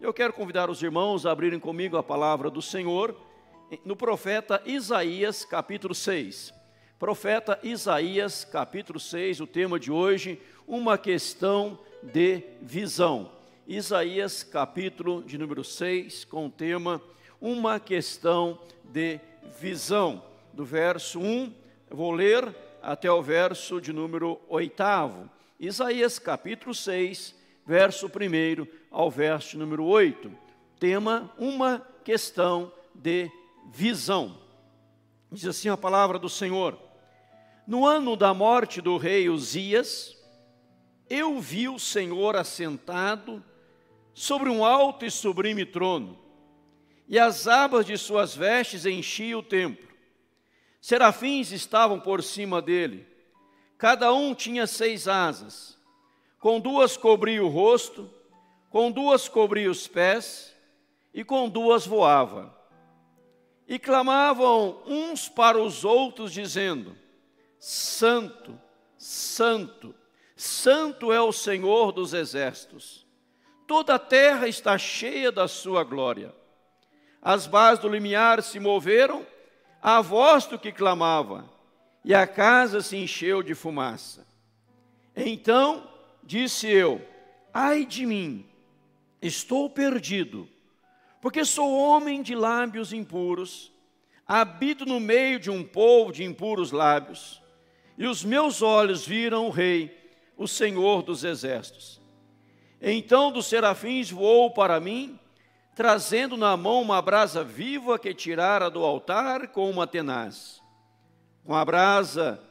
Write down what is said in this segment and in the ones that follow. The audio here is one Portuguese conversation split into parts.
Eu quero convidar os irmãos a abrirem comigo a palavra do Senhor no profeta Isaías, capítulo 6. Profeta Isaías, capítulo 6, o tema de hoje, uma questão de visão. Isaías, capítulo de número 6, com o tema Uma questão de visão. Do verso 1, eu vou ler até o verso de número 8. Isaías, capítulo 6, verso 1 ao verso número 8. Tema: uma questão de visão. Diz assim a palavra do Senhor: No ano da morte do rei Uzias, eu vi o Senhor assentado sobre um alto e sublime trono, e as abas de suas vestes enchiam o templo. Serafins estavam por cima dele, cada um tinha seis asas, com duas cobria o rosto, com duas cobria os pés, e com duas voava. E clamavam uns para os outros, dizendo: Santo, Santo, Santo é o Senhor dos exércitos. Toda a terra está cheia da sua glória. As bases do limiar se moveram à voz do que clamava, e a casa se encheu de fumaça. Então disse eu: Ai de mim, estou perdido, porque sou homem de lábios impuros, habito no meio de um povo de impuros lábios, e os meus olhos viram o Rei, o Senhor dos exércitos. Então dos serafins voou para mim, trazendo na mão uma brasa viva que tirara do altar com uma tenaz. Com a brasa,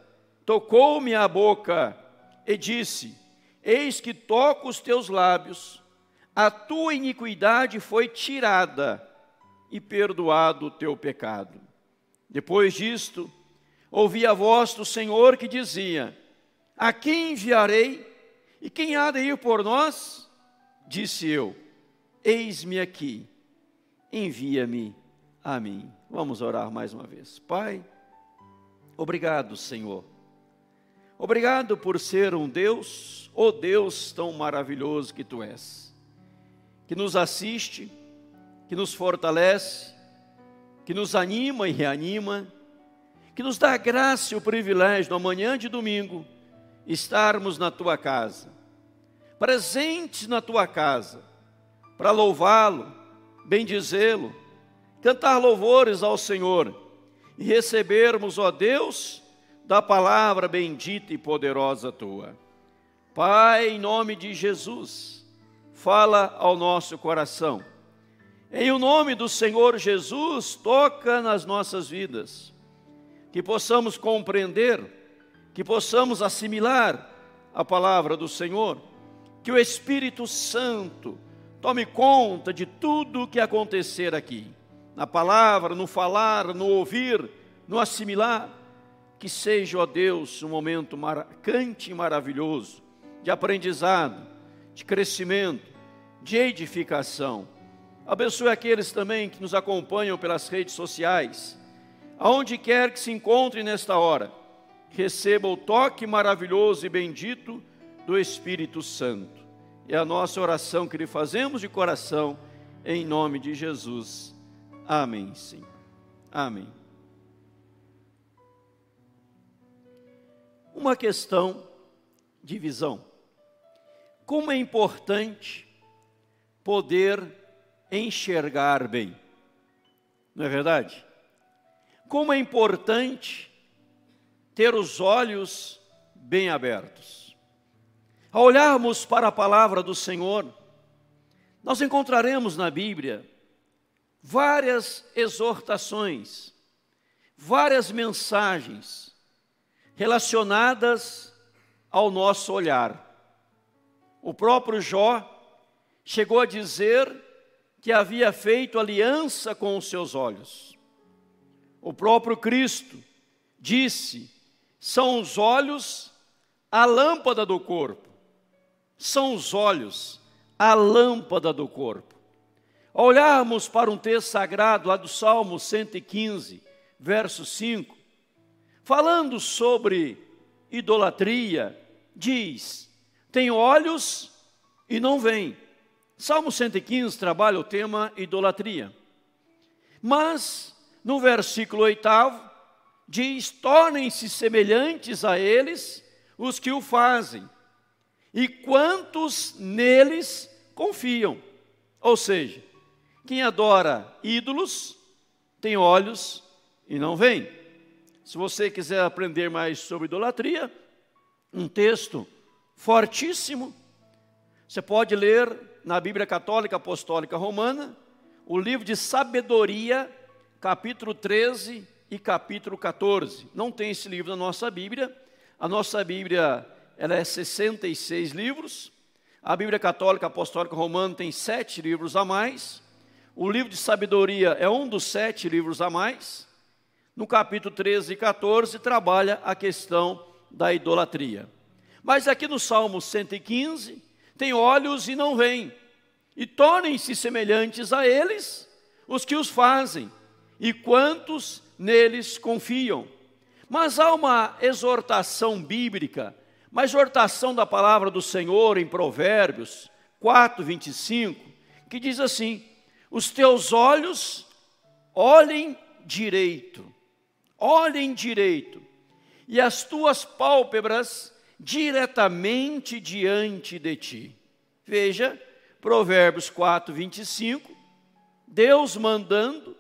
tocou-me a boca e disse: Eis que toco os teus lábios, a tua iniquidade foi tirada e perdoado o teu pecado. Depois disto, ouvi a voz do Senhor que dizia: A quem enviarei? E quem há de ir por nós? Disse eu: Eis-me aqui, envia-me a mim. Vamos orar mais uma vez. Pai, obrigado, Senhor. Obrigado por ser um Deus, o oh Deus tão maravilhoso que tu és, que nos assiste, que nos fortalece, que nos anima e reanima, que nos dá a graça e o privilégio, na manhã de domingo, estarmos na tua casa, presentes na tua casa, para louvá-lo, bendizê-lo, cantar louvores ao Senhor e recebermos, ó Deus, da palavra bendita e poderosa tua. Pai, em nome de Jesus, fala ao nosso coração. Em o nome do Senhor Jesus, toca nas nossas vidas, que possamos compreender, que possamos assimilar a palavra do Senhor, que o Espírito Santo tome conta de tudo o que acontecer aqui, na palavra, no falar, no ouvir, no assimilar. Que seja, ó Deus, um momento marcante e maravilhoso de aprendizado, de crescimento, de edificação. Abençoe aqueles também que nos acompanham pelas redes sociais. Aonde quer que se encontre nesta hora, receba o toque maravilhoso e bendito do Espírito Santo. É a nossa oração que lhe fazemos de coração, em nome de Jesus. Amém, Senhor. Amém. Uma questão de visão. Como é importante poder enxergar bem, não é verdade? Como é importante ter os olhos bem abertos. Ao olharmos para a palavra do Senhor, nós encontraremos na Bíblia várias exortações, várias mensagens relacionadas ao nosso olhar. O próprio Jó chegou a dizer que havia feito aliança com os seus olhos. O próprio Cristo disse: são os olhos a lâmpada do corpo. São os olhos a lâmpada do corpo. Ao olharmos para um texto sagrado lá do Salmo 115, verso 5, falando sobre idolatria, diz: tem olhos e não veem, Salmo 115 trabalha o tema idolatria. Mas, no versículo 8, diz: tornem-se semelhantes a eles os que o fazem, e quantos neles confiam. Ou seja, quem adora ídolos tem olhos e não vem. Se você quiser aprender mais sobre idolatria, um texto fortíssimo, você pode ler na Bíblia Católica Apostólica Romana, o livro de Sabedoria, capítulo 13 e capítulo 14. Não tem esse livro na nossa Bíblia. A nossa Bíblia ela é 66 livros. A Bíblia Católica Apostólica Romana tem sete livros a mais. O livro de sabedoria é um dos sete livros a mais. No capítulo 13 e 14 trabalha a questão da idolatria. Mas aqui no Salmo 115, tem olhos e não veem, e tornem-se semelhantes a eles os que os fazem, e quantos neles confiam. Mas há uma exortação bíblica uma exortação da palavra do Senhor em Provérbios 4, 25, que diz assim: Os teus olhos olhem direito, olhem direito, e as tuas pálpebras diretamente diante de ti. Veja, Provérbios 4, 25, Deus mandando,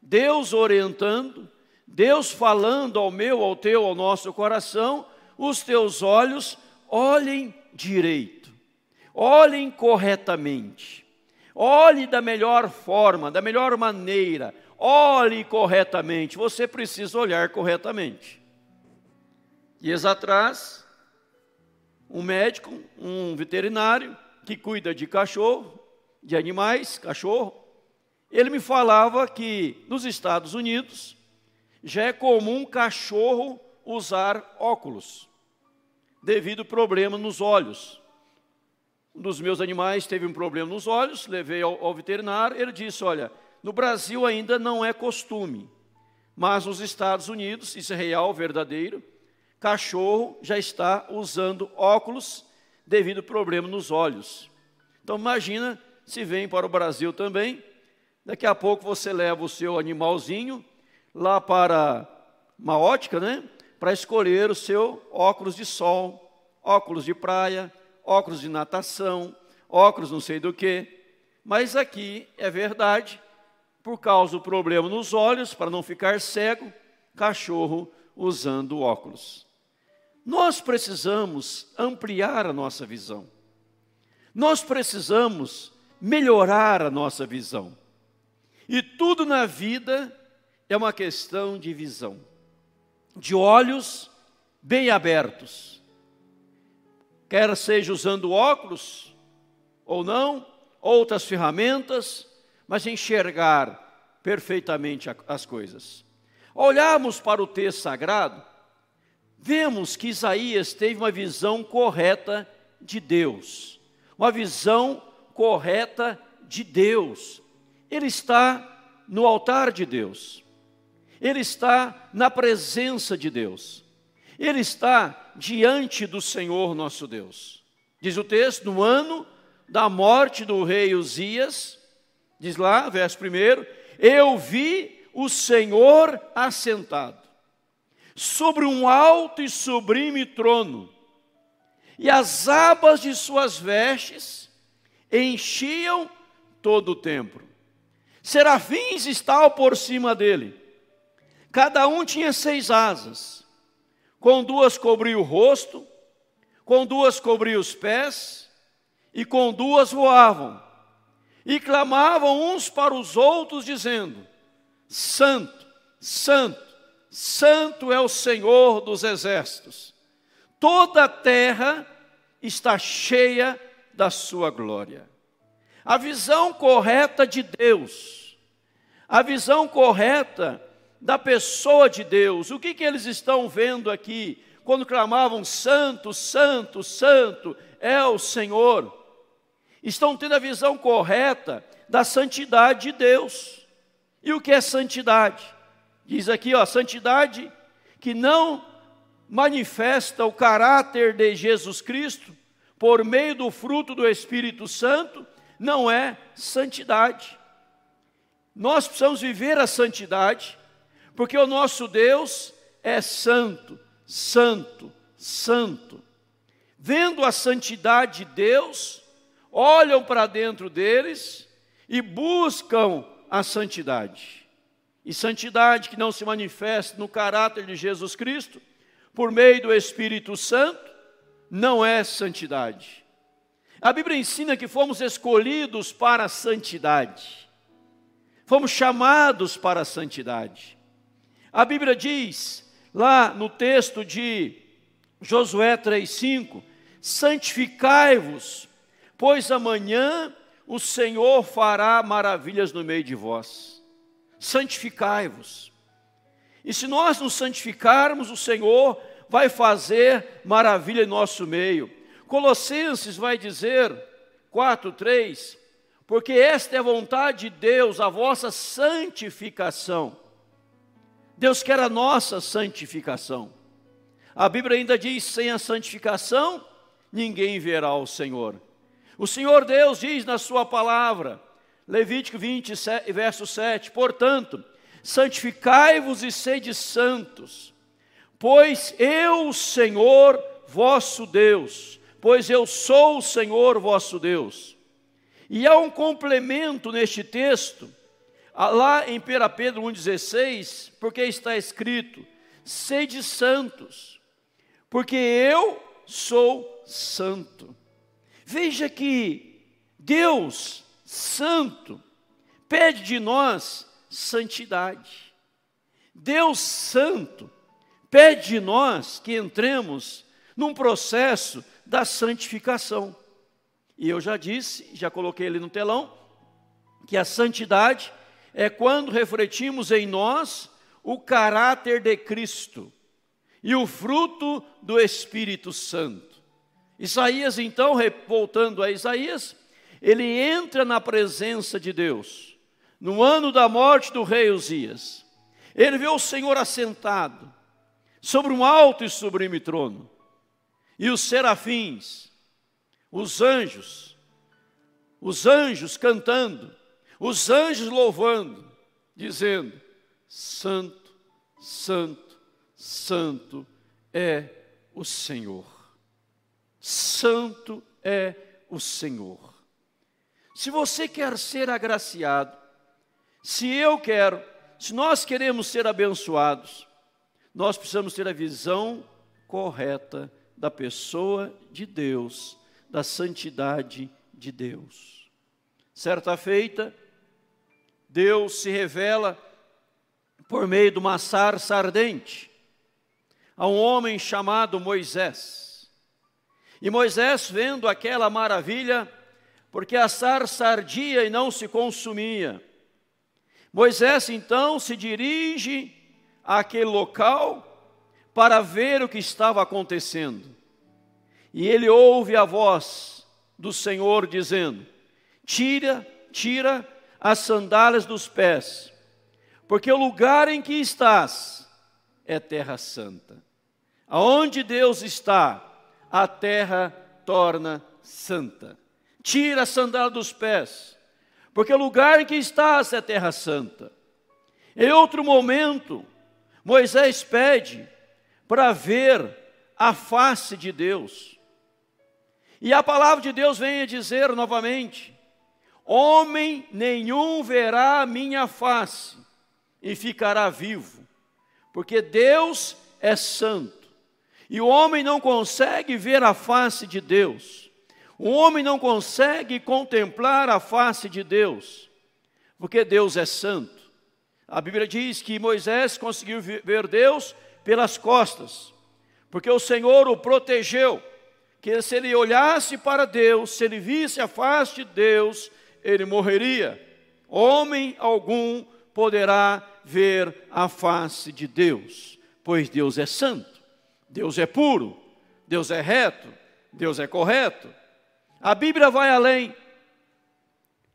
Deus orientando, Deus falando ao meu, ao teu, ao nosso coração, os teus olhos olhem direito, olhem corretamente, olhe da melhor forma, da melhor maneira, olhe corretamente. Você precisa olhar corretamente. Dias atrás, um médico, um veterinário que cuida de cachorro, de animais, cachorro, ele me falava que nos Estados Unidos já é comum cachorro usar óculos, devido problema nos olhos. Um dos meus animais teve um problema nos olhos, levei ao, ao veterinário, ele disse, olha, no Brasil ainda não é costume, mas nos Estados Unidos, isso é real, verdadeiro, cachorro já está usando óculos devido ao problema nos olhos. Então imagina se vem para o Brasil também, daqui a pouco você leva o seu animalzinho lá para uma ótica, né? para escolher o seu óculos de sol, óculos de praia, óculos de natação, óculos não sei do que. Mas aqui é verdade, por causa do problema nos olhos, para não ficar cego, cachorro usando óculos. Nós precisamos ampliar a nossa visão. Nós precisamos melhorar a nossa visão. E tudo na vida é uma questão de visão de olhos bem abertos. Quer seja usando óculos ou não, outras ferramentas, mas enxergar perfeitamente as coisas. Olharmos para o texto sagrado, vemos que Isaías teve uma visão correta de Deus, uma visão correta de Deus. Ele está no altar de Deus ele está na presença de Deus, ele está diante do Senhor nosso Deus. Diz o texto, no ano da morte do rei Uzias, diz lá, verso 1, eu vi o Senhor assentado sobre um alto e sublime trono, e as abas de suas vestes enchiam todo o templo. Serafins estavam por cima dele Cada um tinha seis asas, com duas cobria o rosto, com duas cobria os pés, e com duas voavam, e clamavam uns para os outros, dizendo: Santo, Santo, Santo é o Senhor dos exércitos, toda a terra está cheia da sua glória. A visão correta de Deus, a visão correta da pessoa de Deus. O que, que eles estão vendo aqui quando clamavam Santo, Santo, Santo é o Senhor? Estão tendo a visão correta da santidade de Deus. E o que é santidade? Diz aqui, ó, santidade que não manifesta o caráter de Jesus Cristo por meio do fruto do Espírito Santo, não é santidade. Nós precisamos viver a santidade, porque o nosso Deus é santo, santo, santo. Vendo a santidade de Deus, olham para dentro deles e buscam a santidade. E santidade que não se manifesta no caráter de Jesus Cristo, por meio do Espírito Santo, não é santidade. A Bíblia ensina que fomos escolhidos para a santidade. Fomos chamados para a santidade. A Bíblia diz, lá no texto de Josué 3,5: santificai-vos, pois amanhã o Senhor fará maravilhas no meio de vós. Santificai-vos. E se nós nos santificarmos, o Senhor vai fazer maravilha em nosso meio. Colossenses vai dizer, 4, 3, porque esta é a vontade de Deus, a vossa santificação. Deus quer a nossa santificação. A Bíblia ainda diz: sem a santificação, ninguém verá o Senhor. O Senhor Deus diz na Sua palavra, Levítico 20, verso 7: Portanto, santificai-vos e sede santos, pois eu, Senhor, vosso Deus, pois eu sou o Senhor vosso Deus. E há um complemento neste texto, lá em 1 Pedro 1,16, porque está escrito: sede santos, porque eu sou santo. Veja que Deus santo pede de nós santidade. Deus santo pede de nós que entremos num processo da santificação. E eu já disse, já coloquei ali no telão, que a santidade é quando refletimos em nós o caráter de Cristo e o fruto do Espírito Santo. Isaías, então, voltando a Isaías, ele entra na presença de Deus, no ano da morte do rei Uzias. Ele vê o Senhor assentado sobre um alto e sublime trono, e os serafins, os anjos, os anjos cantando, os anjos louvando, dizendo: Santo, Santo, Santo é o Senhor. Santo é o Senhor. Se você quer ser agraciado, se eu quero, se nós queremos ser abençoados, nós precisamos ter a visão correta da pessoa de Deus da santidade de Deus. Certa feita, Deus se revela por meio de uma sarça ardente a um homem chamado Moisés. E Moisés, vendo aquela maravilha, porque a sarça ardia e não se consumia, Moisés então se dirige àquele local para ver o que estava acontecendo. E ele ouve a voz do Senhor dizendo: Tira, tira as sandálias dos pés, porque o lugar em que estás é terra santa. Aonde Deus está, a terra torna santa. Tira a sandália dos pés, porque o lugar em que estás é terra santa. Em outro momento, Moisés pede para ver a face de Deus. E a palavra de Deus vem a dizer novamente: Homem nenhum verá a minha face e ficará vivo, porque Deus é santo. E o homem não consegue ver a face de Deus. O homem não consegue contemplar a face de Deus, porque Deus é santo. A Bíblia diz que Moisés conseguiu ver Deus pelas costas, porque o Senhor o protegeu que se ele olhasse para Deus, se ele visse a face de Deus, ele morreria. Homem algum poderá ver a face de Deus, pois Deus é santo, Deus é puro, Deus é reto, Deus é correto. A Bíblia vai além,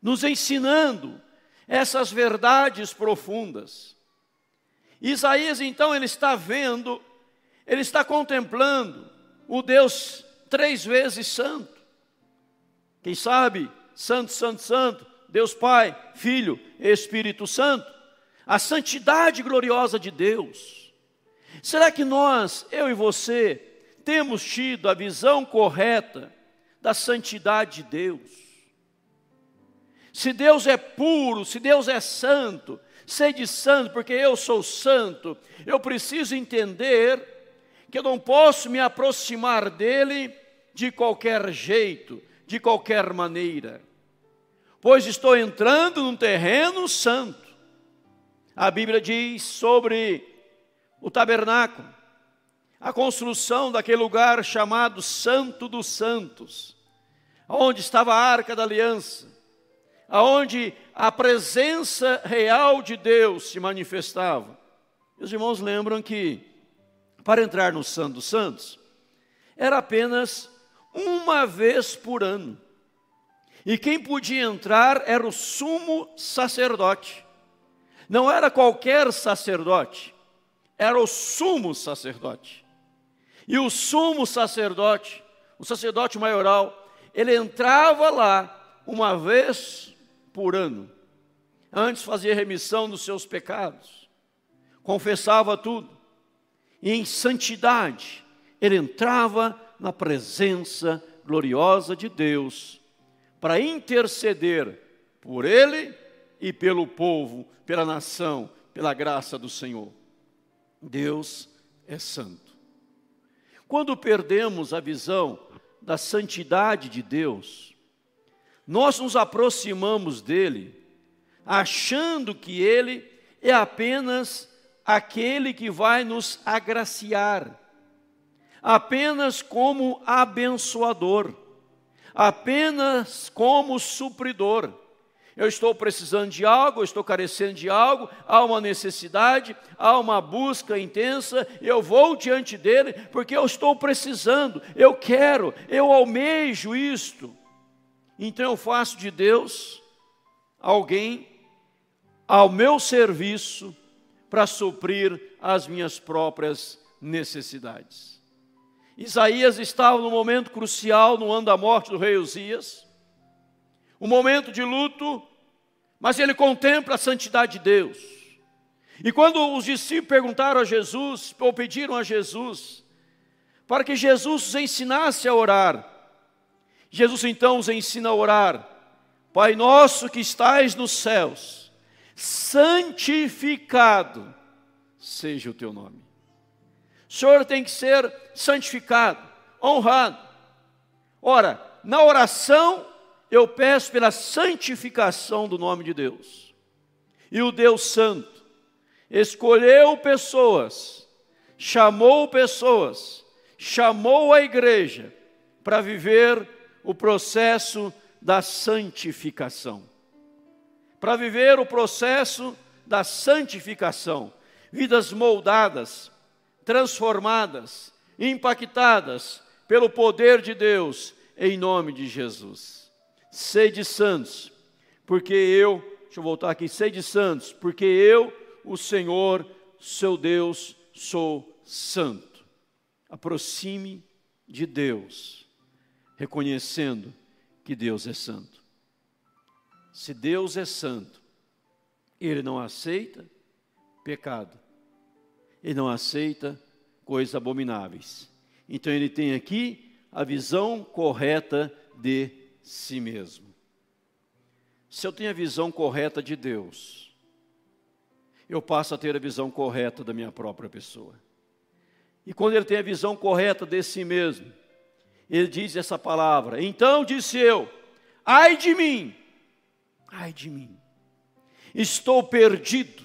nos ensinando essas verdades profundas. Isaías, então, ele está vendo, ele está contemplando o Deus três vezes santo. Quem sabe Santo, Santo, Santo, Deus Pai, Filho, Espírito Santo. A santidade gloriosa de Deus. Será que nós, eu e você, temos tido a visão correta da santidade de Deus? Se Deus é puro, se Deus é santo, sede santo, porque eu sou santo, eu preciso entender que eu não posso me aproximar dele de qualquer jeito, de qualquer maneira pois estou entrando num terreno santo. A Bíblia diz sobre o tabernáculo, a construção daquele lugar chamado Santo dos Santos, onde estava a arca da aliança, aonde a presença real de Deus se manifestava. Os irmãos lembram que para entrar no Santo dos Santos era apenas uma vez por ano. E quem podia entrar era o sumo sacerdote. Não era qualquer sacerdote, era o sumo sacerdote. E o sumo sacerdote, o sacerdote maioral, ele entrava lá uma vez por ano. Antes fazia remissão dos seus pecados, confessava tudo, e em santidade ele entrava na presença gloriosa de Deus para interceder por ele e pelo povo, pela nação, pela graça do Senhor. Deus é santo. Quando perdemos a visão da santidade de Deus, nós nos aproximamos dele, achando que ele é apenas aquele que vai nos agraciar, apenas como abençoador apenas como supridor. Eu estou precisando de algo, eu estou carecendo de algo, há uma necessidade, há uma busca intensa, eu vou diante dele porque eu estou precisando, eu quero, eu almejo isto. Então eu faço de Deus alguém ao meu serviço para suprir as minhas próprias necessidades. Isaías estava no momento crucial no ano da morte do rei Uzias, um momento de luto, mas ele contempla a santidade de Deus. E quando os discípulos perguntaram a Jesus, ou pediram a Jesus, para que Jesus os ensinasse a orar, Jesus então os ensina a orar: Pai nosso que estais nos céus, santificado seja o teu nome. O Senhor tem que ser santificado, honrado. Ora, na oração, eu peço pela santificação do nome de Deus. E o Deus Santo escolheu pessoas, chamou pessoas, chamou a igreja para viver o processo da santificação. Para viver o processo da santificação, vidas moldadas transformadas, impactadas pelo poder de Deus, em nome de Jesus. Sede santos, porque eu, deixa eu voltar aqui, sede santos, porque eu, o Senhor, seu Deus, sou santo. Aproxime de Deus, reconhecendo que Deus é santo. Se Deus é santo, Ele não aceita pecado ele não aceita coisas abomináveis. Então ele tem aqui a visão correta de si mesmo. Se eu tenho a visão correta de Deus, eu passo a ter a visão correta da minha própria pessoa. E quando ele tem a visão correta de si mesmo, ele diz essa palavra: Então disse eu, ai de mim, ai de mim, estou perdido,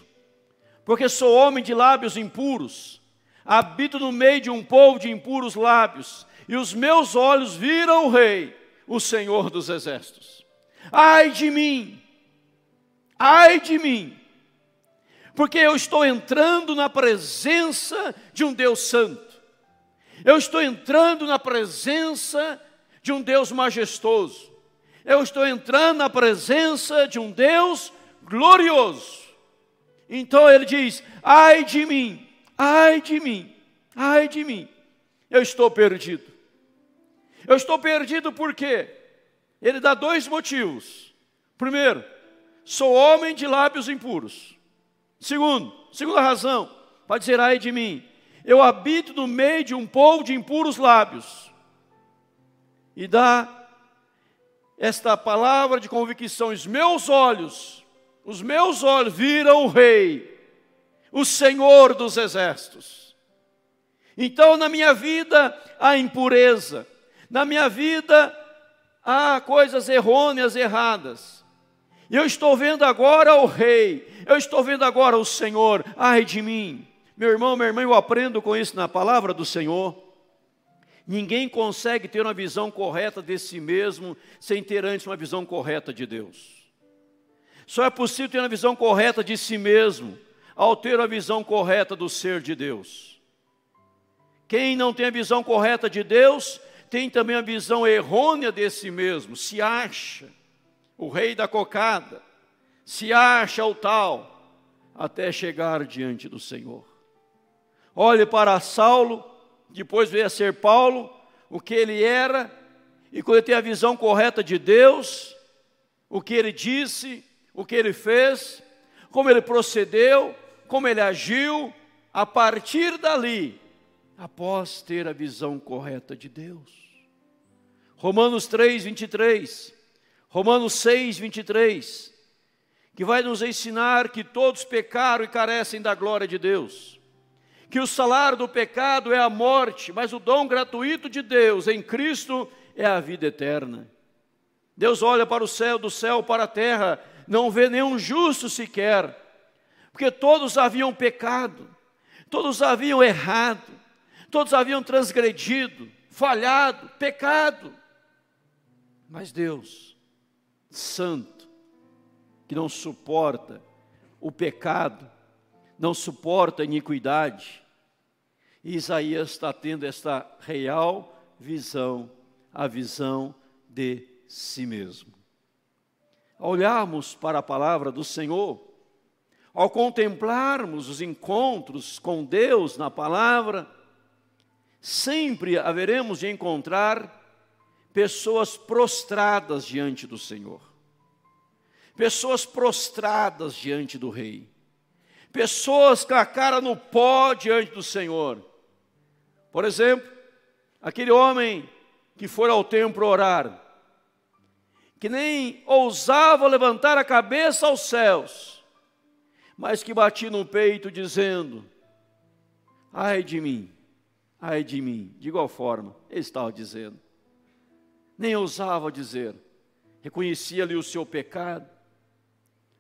porque sou homem de lábios impuros, habito no meio de um povo de impuros lábios, e os meus olhos viram o Rei, o Senhor dos Exércitos. Ai de mim, ai de mim, porque eu estou entrando na presença de um Deus Santo, eu estou entrando na presença de um Deus majestoso, eu estou entrando na presença de um Deus glorioso. Então ele diz: ai de mim, ai de mim, ai de mim, eu estou perdido. Eu estou perdido porque ele dá dois motivos. Primeiro, sou homem de lábios impuros. Segundo, segunda razão, para dizer ai de mim, eu habito no meio de um povo de impuros lábios. E dá esta palavra de convicção: os meus olhos, os meus olhos viram o Rei, o Senhor dos exércitos. Então, na minha vida há impureza, na minha vida há coisas errôneas, erradas. E eu estou vendo agora o Rei, eu estou vendo agora o Senhor, ai de mim. Meu irmão, minha irmã, eu aprendo com isso na palavra do Senhor. Ninguém consegue ter uma visão correta de si mesmo sem ter antes uma visão correta de Deus. Só é possível ter uma visão correta de si mesmo ao ter a visão correta do ser de Deus. Quem não tem a visão correta de Deus, tem também a visão errônea de si mesmo, se acha o rei da cocada, se acha o tal, até chegar diante do Senhor. Olhe para Saulo, depois veio a ser Paulo, o que ele era, e quando ele tem a visão correta de Deus, o que ele disse, o que ele fez, como ele procedeu, como ele agiu, a partir dali, após ter a visão correta de Deus. Romanos 3, 23, Romanos 6, 23, que vai nos ensinar que todos pecaram e carecem da glória de Deus que o salário do pecado é a morte, mas o dom gratuito de Deus em Cristo é a vida eterna. Deus olha para o céu, do céu para a terra, não vê nenhum justo sequer, porque todos haviam pecado, todos haviam errado, todos haviam transgredido, falhado, pecado. Mas Deus, santo, que não suporta o pecado, não suporta a iniquidade. E Isaías está tendo esta real visão, a visão de si mesmo. Ao olharmos para a palavra do Senhor, ao contemplarmos os encontros com Deus na palavra, sempre haveremos de encontrar pessoas prostradas diante do Senhor, pessoas prostradas diante do Rei pessoas com a cara no pó diante do Senhor. Por exemplo, aquele homem que foi ao templo orar, que nem ousava levantar a cabeça aos céus, mas que batia no peito dizendo: Ai de mim, ai de mim. De igual forma, ele estava dizendo, nem ousava dizer, reconhecia ali o seu pecado,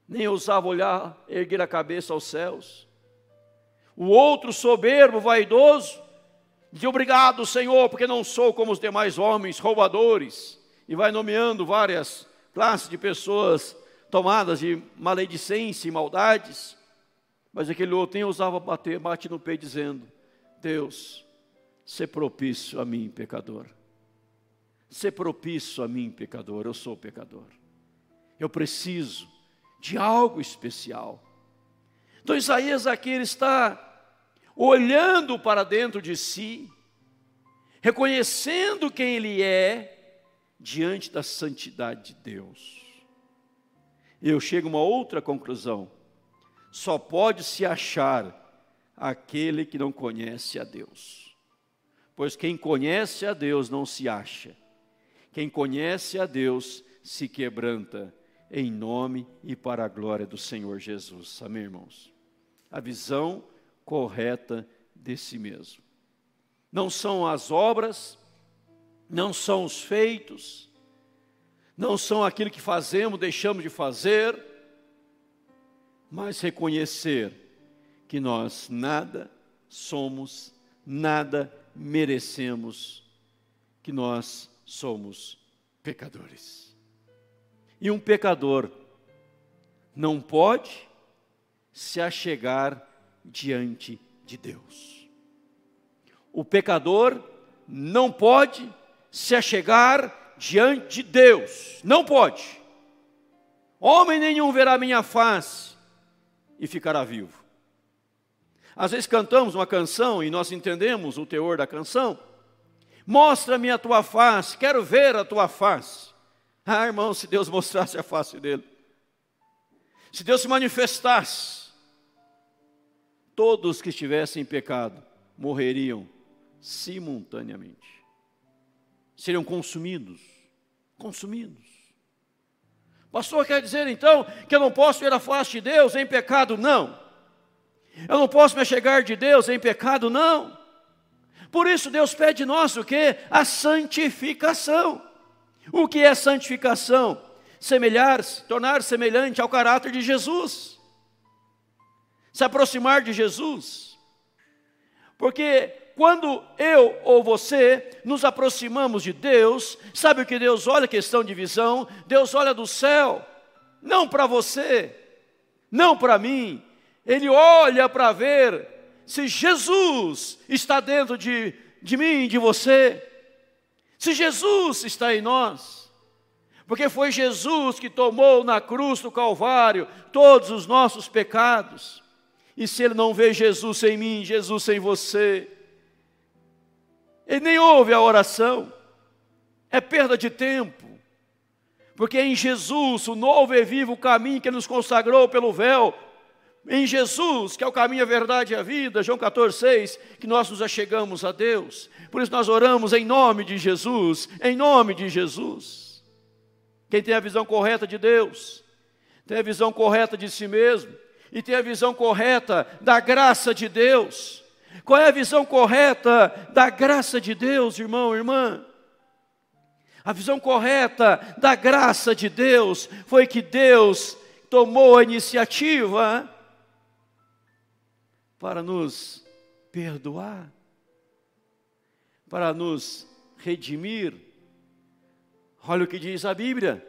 nem ousava olhar, erguer a cabeça aos céus. O outro soberbo, vaidoso, dizia obrigado, Senhor, porque não sou como os demais homens, roubadores, e vai nomeando várias classes de pessoas tomadas de maledicência e maldades. Mas aquele outro nem ousava bater, bate no peito dizendo: Deus, se propício a mim, pecador. Se propício a mim, pecador, eu sou pecador. Eu preciso de algo especial. Então Isaías aqui ele está olhando para dentro de si, reconhecendo quem ele é diante da santidade de Deus. Eu chego a uma outra conclusão. Só pode se achar aquele que não conhece a Deus. Pois quem conhece a Deus não se acha. Quem conhece a Deus se quebranta em nome e para a glória do Senhor Jesus. Amém, irmãos? A visão correta de si mesmo. Não são as obras, não são os feitos, não são aquilo que fazemos, deixamos de fazer, mas reconhecer que nós nada somos, nada merecemos, que nós somos pecadores. E um pecador não pode se achegar diante de Deus. O pecador não pode se achegar diante de Deus. Não pode. Homem nenhum verá minha face e ficará vivo. Às vezes cantamos uma canção e nós entendemos o teor da canção. Mostra-me a tua face, quero ver a tua face. Ah, irmão, se Deus mostrasse a face dele, se Deus se manifestasse, todos que estivessem em pecado morreriam simultaneamente, seriam consumidos. Consumidos. Pastor, quer dizer então que eu não posso ver a face de Deus em pecado? Não. Eu não posso me chegar de Deus em pecado? Não. Por isso Deus pede de nós o que? A santificação. O que é santificação? Semelhar-se, tornar -se semelhante ao caráter de Jesus. Se aproximar de Jesus. Porque quando eu ou você nos aproximamos de Deus, sabe o que Deus olha? Questão de visão. Deus olha do céu, não para você, não para mim. Ele olha para ver se Jesus está dentro de, de mim, de você, se Jesus está em nós, porque foi Jesus que tomou na cruz do Calvário todos os nossos pecados, e se ele não vê Jesus em mim, Jesus em você, ele nem ouve a oração, é perda de tempo, porque em Jesus, o novo e vivo caminho que nos consagrou pelo véu, em Jesus, que é o caminho, a verdade e a vida, João 14, 6, que nós nos achegamos a Deus. Por isso nós oramos em nome de Jesus, em nome de Jesus. Quem tem a visão correta de Deus, tem a visão correta de si mesmo, e tem a visão correta da graça de Deus. Qual é a visão correta da graça de Deus, irmão, irmã? A visão correta da graça de Deus foi que Deus tomou a iniciativa para nos perdoar, para nos redimir. Olha o que diz a Bíblia.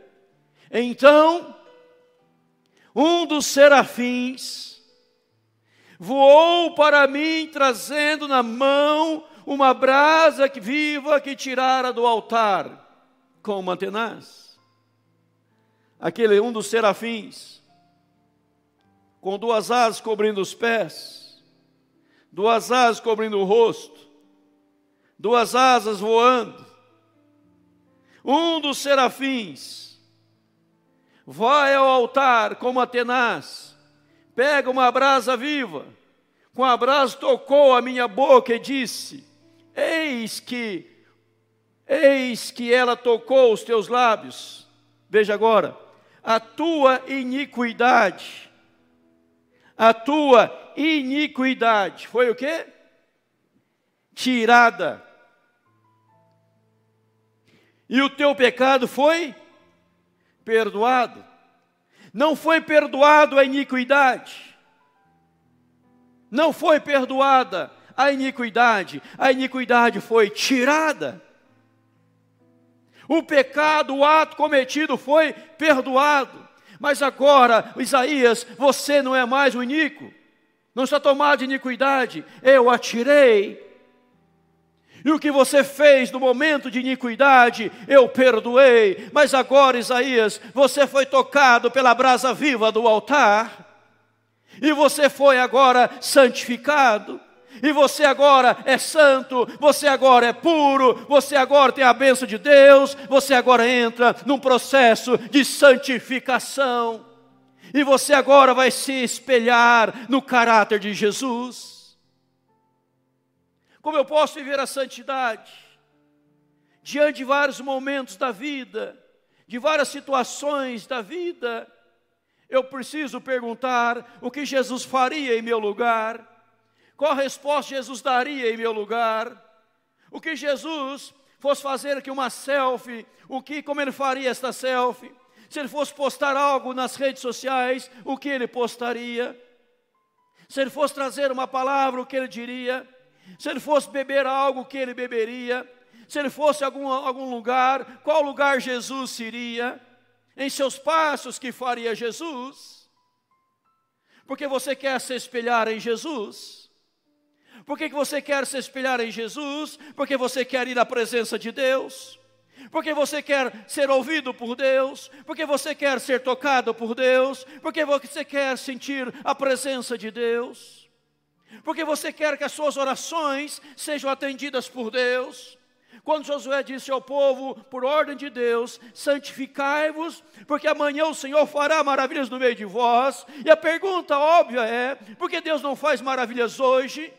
Então, um dos serafins voou para mim, trazendo na mão uma brasa viva que tirara do altar com uma tenaz. Aquele um dos serafins, com duas asas cobrindo os pés, duas asas cobrindo o rosto, duas asas voando. Um dos serafins. Vai ao altar como Atenas, pega uma brasa viva, com a brasa tocou a minha boca e disse: Eis que, eis que ela tocou os teus lábios. Veja agora, a tua iniquidade, a tua iniquidade foi o que? Tirada. E o teu pecado foi perdoado. Não foi perdoado a iniquidade. Não foi perdoada a iniquidade. A iniquidade foi tirada. O pecado, o ato cometido foi perdoado. Mas agora, Isaías, você não é mais o iníquo não está tomado de iniquidade, eu atirei. E o que você fez no momento de iniquidade, eu perdoei. Mas agora, Isaías, você foi tocado pela brasa viva do altar, e você foi agora santificado. E você agora é santo, você agora é puro, você agora tem a bênção de Deus, você agora entra num processo de santificação e você agora vai se espelhar no caráter de Jesus. Como eu posso viver a santidade? Diante de vários momentos da vida, de várias situações da vida, eu preciso perguntar o que Jesus faria em meu lugar, qual resposta Jesus daria em meu lugar, o que Jesus fosse fazer aqui uma selfie, o que, como ele faria esta selfie, se ele fosse postar algo nas redes sociais, o que ele postaria? Se ele fosse trazer uma palavra, o que ele diria? Se ele fosse beber algo, o que ele beberia? Se ele fosse algum, algum lugar, qual lugar Jesus iria? Em seus passos, que faria Jesus? Porque você quer se espelhar em Jesus? Por que você quer se espelhar em Jesus? Porque você quer ir à presença de Deus? porque você quer ser ouvido por Deus, porque você quer ser tocado por Deus, porque você quer sentir a presença de Deus, porque você quer que as suas orações sejam atendidas por Deus, Quando Josué disse ao povo, por ordem de Deus, santificai-vos, porque amanhã o Senhor fará maravilhas no meio de vós. E a pergunta óbvia é: por que Deus não faz maravilhas hoje?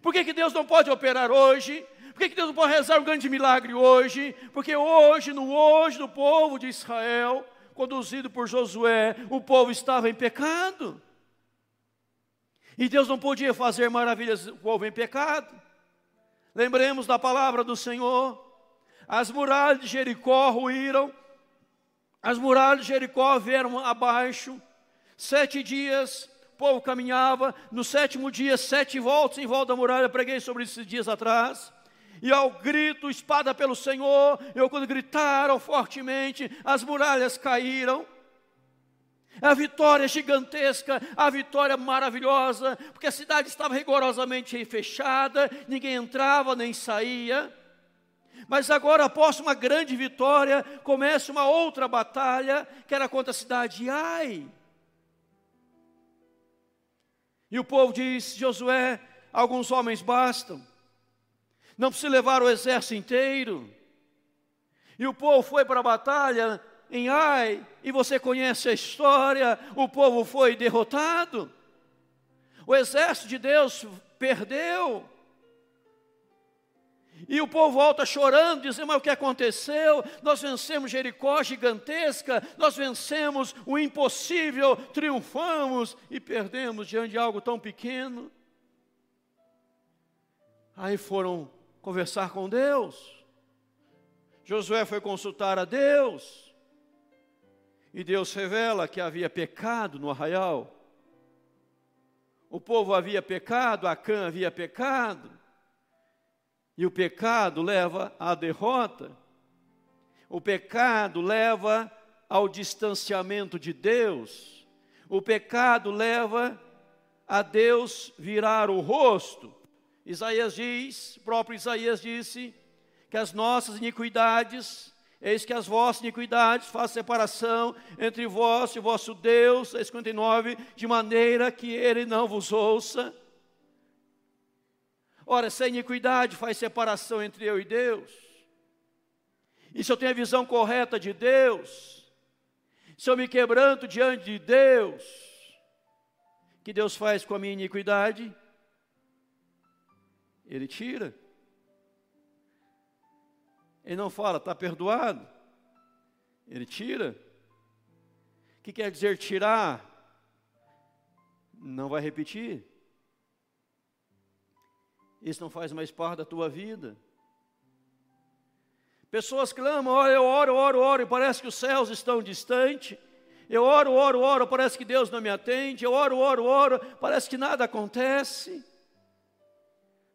Por que, que Deus não pode operar hoje? Por que, que Deus não pode rezar um grande milagre hoje? Porque hoje, no hoje do povo de Israel, conduzido por Josué, o povo estava em pecado. E Deus não podia fazer maravilhas o povo em pecado. Lembremos da palavra do Senhor. As muralhas de Jericó ruíram, as muralhas de Jericó vieram abaixo. Sete dias povo caminhava, no sétimo dia, sete voltas em volta da muralha. Preguei sobre esses dias atrás. E ao grito, espada pelo Senhor, eu quando gritaram fortemente, as muralhas caíram. A vitória gigantesca, a vitória maravilhosa, porque a cidade estava rigorosamente fechada, ninguém entrava nem saía. Mas agora, após uma grande vitória, começa uma outra batalha, que era contra a cidade de Ai. E o povo diz: Josué, alguns homens bastam, não precisa levar o exército inteiro. E o povo foi para a batalha, em Ai, e você conhece a história, o povo foi derrotado. O exército de Deus perdeu. E o povo volta chorando, dizendo: Mas o que aconteceu? Nós vencemos Jericó gigantesca, nós vencemos o impossível, triunfamos e perdemos diante de algo tão pequeno. Aí foram conversar com Deus. Josué foi consultar a Deus. E Deus revela que havia pecado no arraial. O povo havia pecado, Acã havia pecado. E o pecado leva à derrota. O pecado leva ao distanciamento de Deus. O pecado leva a Deus virar o rosto. Isaías diz, próprio Isaías disse, que as nossas iniquidades Eis que as vossas iniquidades fazem separação entre vós e vosso Deus, 59, de maneira que ele não vos ouça. Ora, se a iniquidade faz separação entre eu e Deus, e se eu tenho a visão correta de Deus, se eu me quebranto diante de Deus, que Deus faz com a minha iniquidade? Ele tira. Ele não fala, está perdoado. Ele tira. O que quer dizer tirar? Não vai repetir. Isso não faz mais parte da tua vida. Pessoas clamam, olha, eu oro, oro, oro, e parece que os céus estão distantes. Eu oro, oro, oro, parece que Deus não me atende. Eu oro, oro, oro, parece que nada acontece.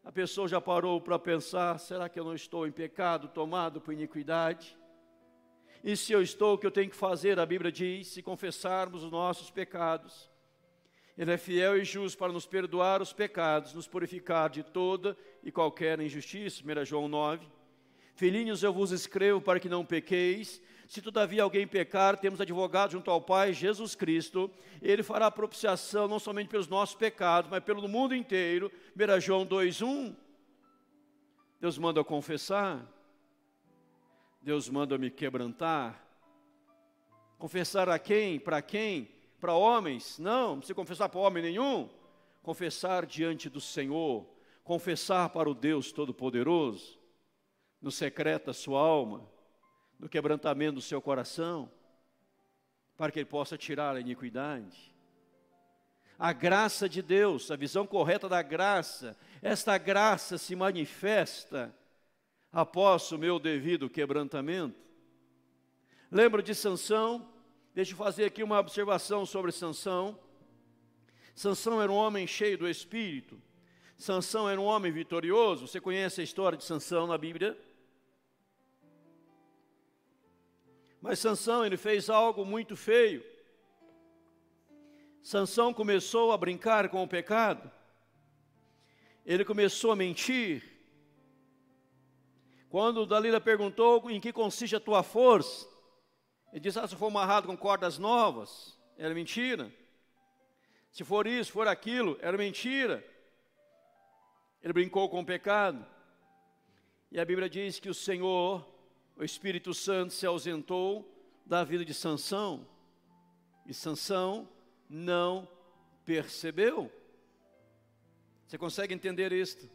A pessoa já parou para pensar: será que eu não estou em pecado, tomado por iniquidade? E se eu estou, o que eu tenho que fazer? A Bíblia diz: se confessarmos os nossos pecados, Ele é fiel e justo para nos perdoar os pecados, nos purificar de toda e qualquer injustiça. 1 João 9. Filhinhos, eu vos escrevo para que não pequeis. Se todavia alguém pecar, temos advogado junto ao Pai, Jesus Cristo. Ele fará propiciação não somente pelos nossos pecados, mas pelo mundo inteiro. 1 João 2,1. Deus manda eu confessar. Deus manda me quebrantar. Confessar a quem? Para quem? Para homens? Não, não precisa confessar para homem nenhum. Confessar diante do Senhor. Confessar para o Deus Todo-Poderoso. No secreto da sua alma no quebrantamento do seu coração, para que Ele possa tirar a iniquidade. A graça de Deus, a visão correta da graça, esta graça se manifesta após o meu devido quebrantamento. Lembro de Sansão, deixa eu fazer aqui uma observação sobre Sansão. Sansão era um homem cheio do Espírito. Sansão era um homem vitorioso. Você conhece a história de Sansão na Bíblia? Mas Sansão, ele fez algo muito feio. Sansão começou a brincar com o pecado. Ele começou a mentir. Quando Dalila perguntou em que consiste a tua força, ele disse: ah, se for amarrado com cordas novas, era mentira. Se for isso, for aquilo, era mentira. Ele brincou com o pecado. E a Bíblia diz que o Senhor, o Espírito Santo, se ausentou da vida de Sansão. E Sansão não percebeu. Você consegue entender isto?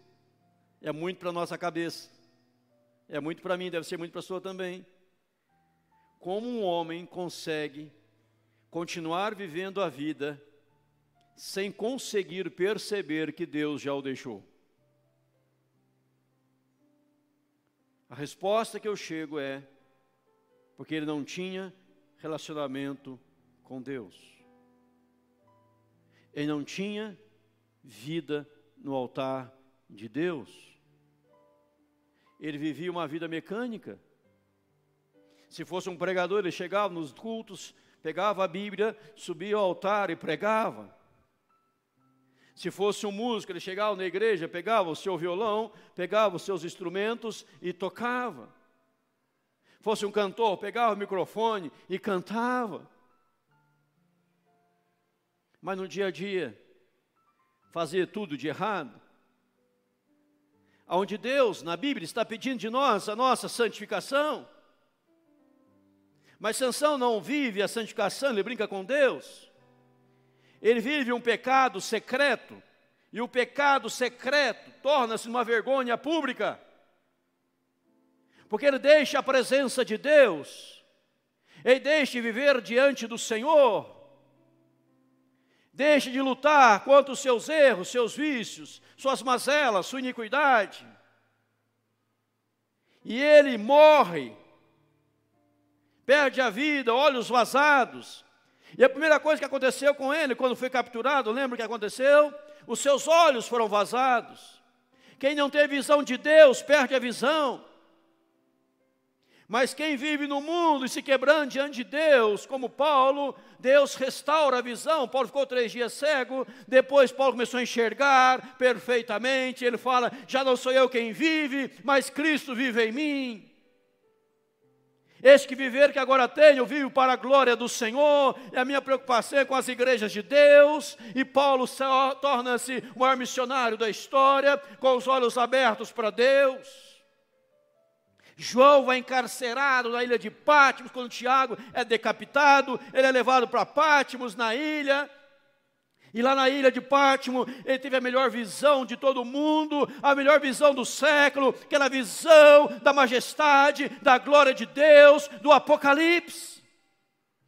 É muito para nossa cabeça. É muito para mim, deve ser muito para a sua também. Como um homem consegue continuar vivendo a vida sem conseguir perceber que Deus já o deixou? A resposta que eu chego é porque ele não tinha relacionamento com Deus. Ele não tinha vida no altar de Deus. Ele vivia uma vida mecânica. Se fosse um pregador, ele chegava nos cultos, pegava a Bíblia, subia ao altar e pregava. Se fosse um músico, ele chegava na igreja, pegava o seu violão, pegava os seus instrumentos e tocava. Fosse um cantor, pegava o microfone e cantava. Mas no dia a dia, fazia tudo de errado. Onde Deus, na Bíblia, está pedindo de nós a nossa santificação. Mas Sansão não vive a santificação, ele brinca com Deus. Ele vive um pecado secreto, e o pecado secreto torna-se uma vergonha pública, porque ele deixa a presença de Deus, ele deixa de viver diante do Senhor, deixa de lutar contra os seus erros, seus vícios, suas mazelas, sua iniquidade, e ele morre, perde a vida, olhos vazados, e a primeira coisa que aconteceu com ele, quando foi capturado, lembra o que aconteceu? Os seus olhos foram vazados. Quem não tem visão de Deus, perde a visão. Mas quem vive no mundo e se quebrando diante de Deus, como Paulo, Deus restaura a visão. Paulo ficou três dias cego, depois Paulo começou a enxergar perfeitamente. Ele fala: Já não sou eu quem vive, mas Cristo vive em mim. Este que viver que agora tenho, vivo para a glória do Senhor, e a minha preocupação é com as igrejas de Deus, e Paulo torna-se o maior missionário da história, com os olhos abertos para Deus. João vai encarcerado na ilha de Pátimos, quando Tiago é decapitado, ele é levado para Pátimos, na ilha, e lá na ilha de Pátimo, ele teve a melhor visão de todo mundo, a melhor visão do século, aquela visão da majestade, da glória de Deus, do Apocalipse.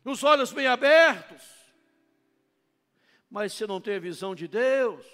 Os olhos bem abertos. Mas você não tem a visão de Deus,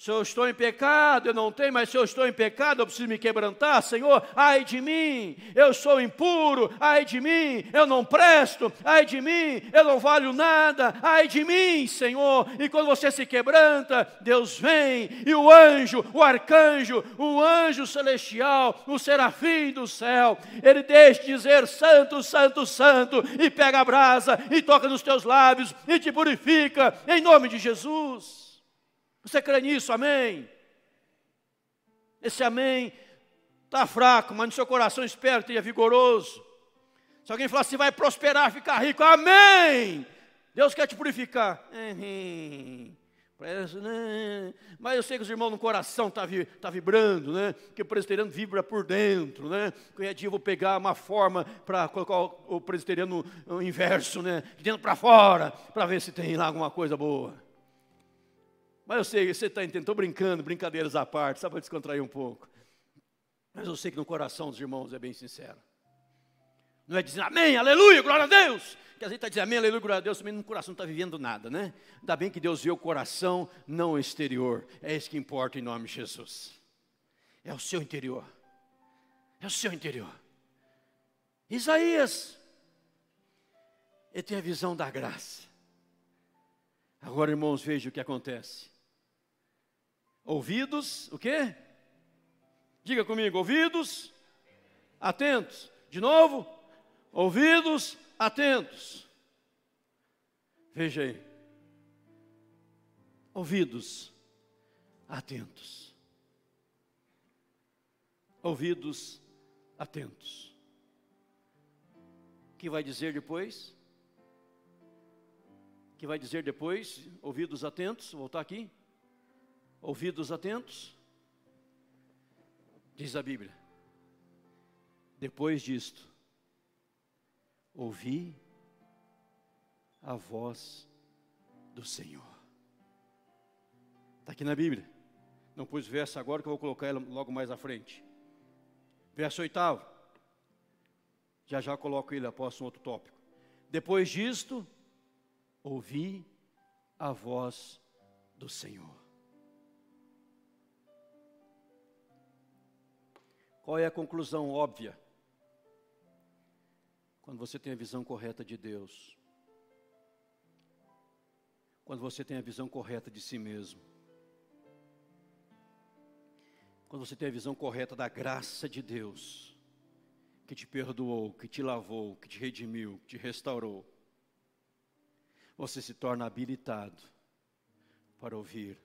se eu estou em pecado, eu não tenho, mas se eu estou em pecado, eu preciso me quebrantar, Senhor, ai de mim, eu sou impuro, ai de mim, eu não presto, ai de mim, eu não valho nada, ai de mim, Senhor. E quando você se quebranta, Deus vem, e o anjo, o arcanjo, o anjo celestial, o serafim do céu, ele deixa de dizer santo, santo, santo, e pega a brasa, e toca nos teus lábios, e te purifica, em nome de Jesus. Você crê nisso? Amém? Esse amém está fraco, mas no seu coração espero que esteja vigoroso. Se alguém falar assim, vai prosperar, ficar rico, amém! Deus quer te purificar. Né? Mas eu sei que os irmãos no coração estão tá, tá vibrando, né? Que o presbiteriano vibra por dentro, né? Qualquer dia eu vou pegar uma forma para colocar o presbiteriano no inverso, né? De dentro para fora, para ver se tem lá alguma coisa boa. Mas eu sei, você está entendendo, estou brincando, brincadeiras à parte, só para descontrair um pouco. Mas eu sei que no coração dos irmãos é bem sincero. Não é dizer amém, aleluia, glória a Deus. Que a gente está dizendo amém, aleluia, glória a Deus, também no coração não está vivendo nada, né? Ainda bem que Deus vê o coração, não o exterior. É isso que importa em nome de Jesus. É o seu interior. É o seu interior. Isaías, ele tem a visão da graça. Agora, irmãos, veja o que acontece. Ouvidos, o quê? Diga comigo, ouvidos, atentos. De novo, ouvidos, atentos. Veja aí. Ouvidos, atentos. Ouvidos, atentos. O que vai dizer depois? O que vai dizer depois? Ouvidos atentos, voltar aqui ouvidos atentos. Diz a Bíblia. Depois disto, ouvi a voz do Senhor. Está aqui na Bíblia. Não pus verso agora que eu vou colocar ela logo mais à frente. Verso oitavo. Já já coloco ele após um outro tópico. Depois disto, ouvi a voz do Senhor. Qual é a conclusão óbvia? Quando você tem a visão correta de Deus, quando você tem a visão correta de si mesmo, quando você tem a visão correta da graça de Deus, que te perdoou, que te lavou, que te redimiu, que te restaurou, você se torna habilitado para ouvir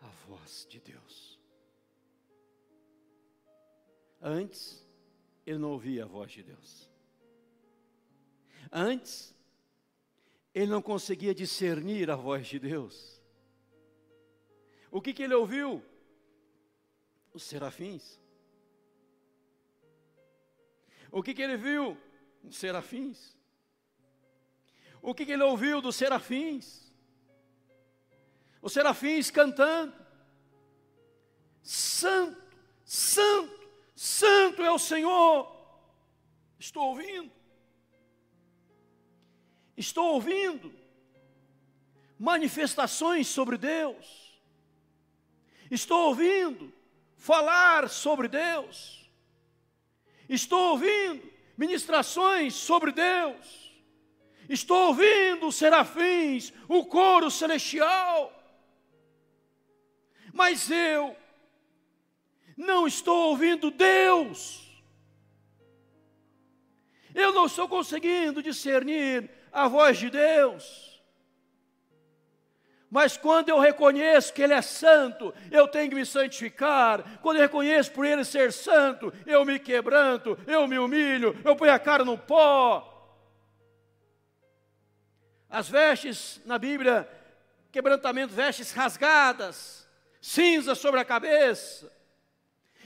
a voz de Deus. Antes, ele não ouvia a voz de Deus. Antes, ele não conseguia discernir a voz de Deus. O que, que ele ouviu? os serafins. O que, que ele viu? Os serafins. O que, que ele ouviu dos serafins? Os serafins cantando: Santo, Santo, Santo é o Senhor. Estou ouvindo. Estou ouvindo manifestações sobre Deus. Estou ouvindo falar sobre Deus. Estou ouvindo ministrações sobre Deus. Estou ouvindo serafins, o coro celestial. Mas eu não estou ouvindo Deus. Eu não estou conseguindo discernir a voz de Deus. Mas quando eu reconheço que Ele é santo, eu tenho que me santificar. Quando eu reconheço por Ele ser santo, eu me quebranto, eu me humilho, eu ponho a cara no pó. As vestes na Bíblia, quebrantamento, vestes rasgadas, cinza sobre a cabeça.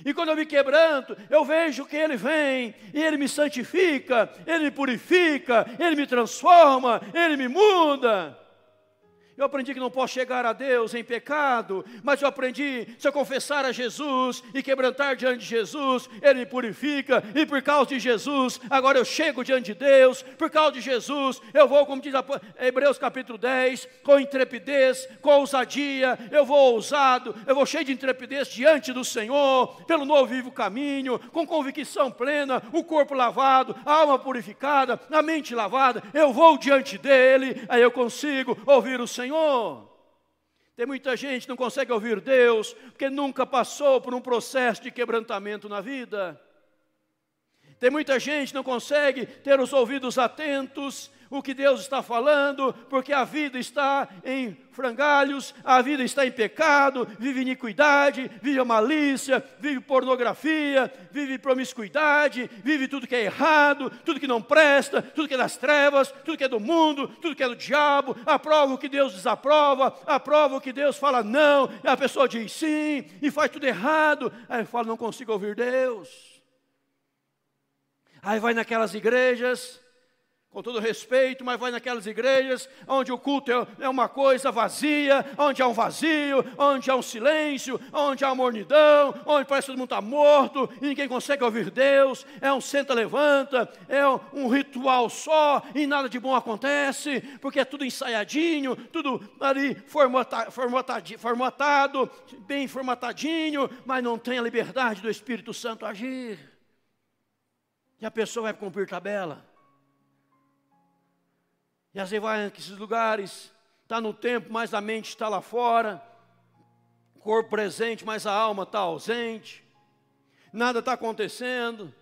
E quando eu me quebranto, eu vejo que Ele vem, e Ele me santifica, Ele me purifica, Ele me transforma, Ele me muda. Eu aprendi que não posso chegar a Deus em pecado, mas eu aprendi, se eu confessar a Jesus e quebrantar diante de Jesus, Ele me purifica, e por causa de Jesus, agora eu chego diante de Deus, por causa de Jesus, eu vou, como diz Hebreus capítulo 10, com intrepidez, com ousadia, eu vou ousado, eu vou cheio de intrepidez diante do Senhor, pelo novo vivo caminho, com convicção plena, o corpo lavado, a alma purificada, a mente lavada, eu vou diante dEle, aí eu consigo ouvir o Senhor Senhor. Tem muita gente que não consegue ouvir Deus porque nunca passou por um processo de quebrantamento na vida. Tem muita gente que não consegue ter os ouvidos atentos o que Deus está falando, porque a vida está em frangalhos, a vida está em pecado, vive iniquidade, vive a malícia, vive pornografia, vive promiscuidade, vive tudo que é errado, tudo que não presta, tudo que é das trevas, tudo que é do mundo, tudo que é do diabo, aprova o que Deus desaprova, aprova o que Deus fala não, e a pessoa diz sim, e faz tudo errado, aí fala, não consigo ouvir Deus. Aí vai naquelas igrejas, com todo respeito, mas vai naquelas igrejas onde o culto é, é uma coisa vazia, onde há um vazio, onde há um silêncio, onde há uma mornidão, onde parece que todo mundo está morto e ninguém consegue ouvir Deus. É um senta-levanta, é um ritual só e nada de bom acontece, porque é tudo ensaiadinho, tudo ali formata, formatado, bem formatadinho, mas não tem a liberdade do Espírito Santo agir. E a pessoa vai cumprir tabela. E vezes vai nesses lugares, está no tempo, mas a mente está lá fora, corpo presente, mas a alma está ausente, nada está acontecendo,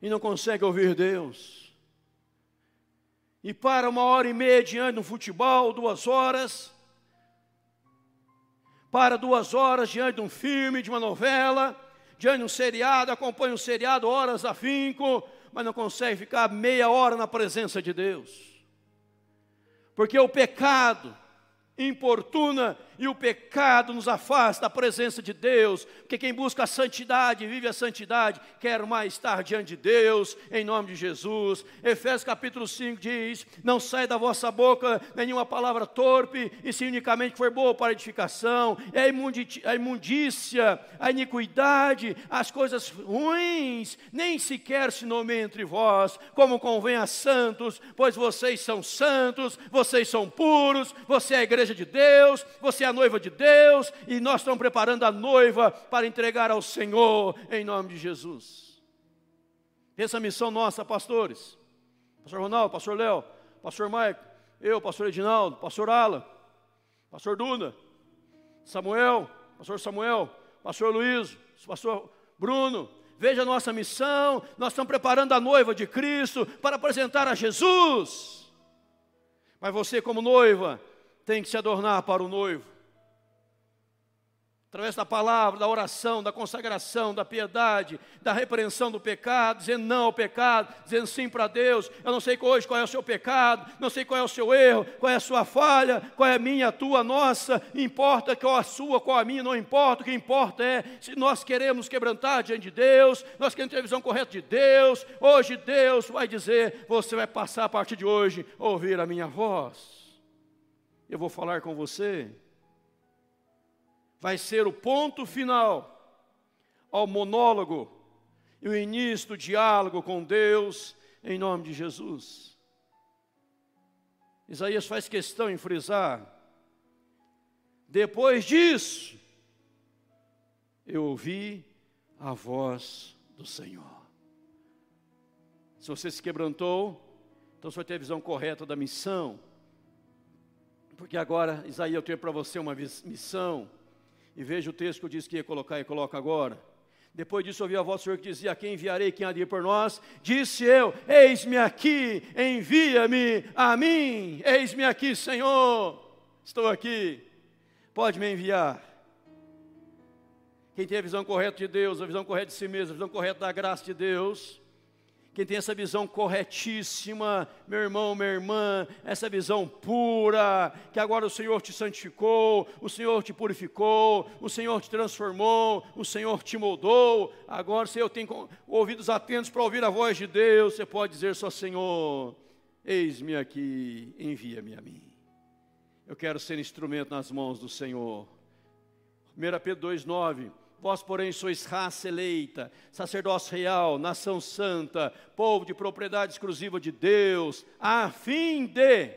e não consegue ouvir Deus. E para uma hora e meia diante do futebol, duas horas, para duas horas diante de um filme, de uma novela, diante de um seriado, acompanha um seriado horas a finco, mas não consegue ficar meia hora na presença de Deus. Porque o pecado importuna e o pecado nos afasta da presença de Deus, porque quem busca a santidade, vive a santidade, quer mais estar diante de Deus, em nome de Jesus. Efésios capítulo 5 diz: Não sai da vossa boca nenhuma palavra torpe, e se unicamente for boa para edificação, é a imundícia, a iniquidade, as coisas ruins, nem sequer se nomeia entre vós, como convém a santos, pois vocês são santos, vocês são puros, você é a igreja de Deus, você é a noiva de Deus e nós estamos preparando a noiva para entregar ao Senhor em nome de Jesus. Essa é missão nossa, pastores. Pastor Ronaldo, pastor Léo, pastor Maico, eu, pastor Edinaldo, pastor Ala, pastor Duna, Samuel, pastor Samuel, pastor Luiz, pastor Bruno, veja a nossa missão, nós estamos preparando a noiva de Cristo para apresentar a Jesus. Mas você, como noiva, tem que se adornar para o noivo através da palavra, da oração, da consagração, da piedade, da repreensão do pecado, dizendo não ao pecado, dizendo sim para Deus. Eu não sei hoje qual é o seu pecado, não sei qual é o seu erro, qual é a sua falha, qual é a minha, a tua, a nossa. Importa qual a sua, qual a minha, não importa. O que importa é se nós queremos quebrantar diante de Deus, nós queremos ter a visão correta de Deus. Hoje Deus vai dizer: você vai passar a partir de hoje ouvir a minha voz. Eu vou falar com você vai ser o ponto final ao monólogo e o início do diálogo com Deus em nome de Jesus. Isaías faz questão em frisar: depois disso, eu ouvi a voz do Senhor. Se você se quebrantou, então você vai ter a visão correta da missão, porque agora, Isaías, eu tenho para você uma missão e veja o texto que eu disse que ia colocar e coloca agora. Depois disso ouvi a voz do Senhor que dizia: Quem enviarei, quem há de ir por nós? Disse eu: Eis-me aqui, envia-me a mim. Eis-me aqui, Senhor. Estou aqui. Pode me enviar. Quem tem a visão correta de Deus, a visão correta de si mesmo, a visão correta da graça de Deus, quem tem essa visão corretíssima, meu irmão, minha irmã, essa visão pura, que agora o Senhor te santificou, o Senhor te purificou, o Senhor te transformou, o Senhor te moldou. Agora, se eu tenho ouvidos atentos para ouvir a voz de Deus, você pode dizer só: Senhor, eis-me aqui, envia-me a mim. Eu quero ser instrumento nas mãos do Senhor. 1 Pedro 2,9 Vós, porém, sois raça eleita, sacerdócio real, nação santa, povo de propriedade exclusiva de Deus, a fim de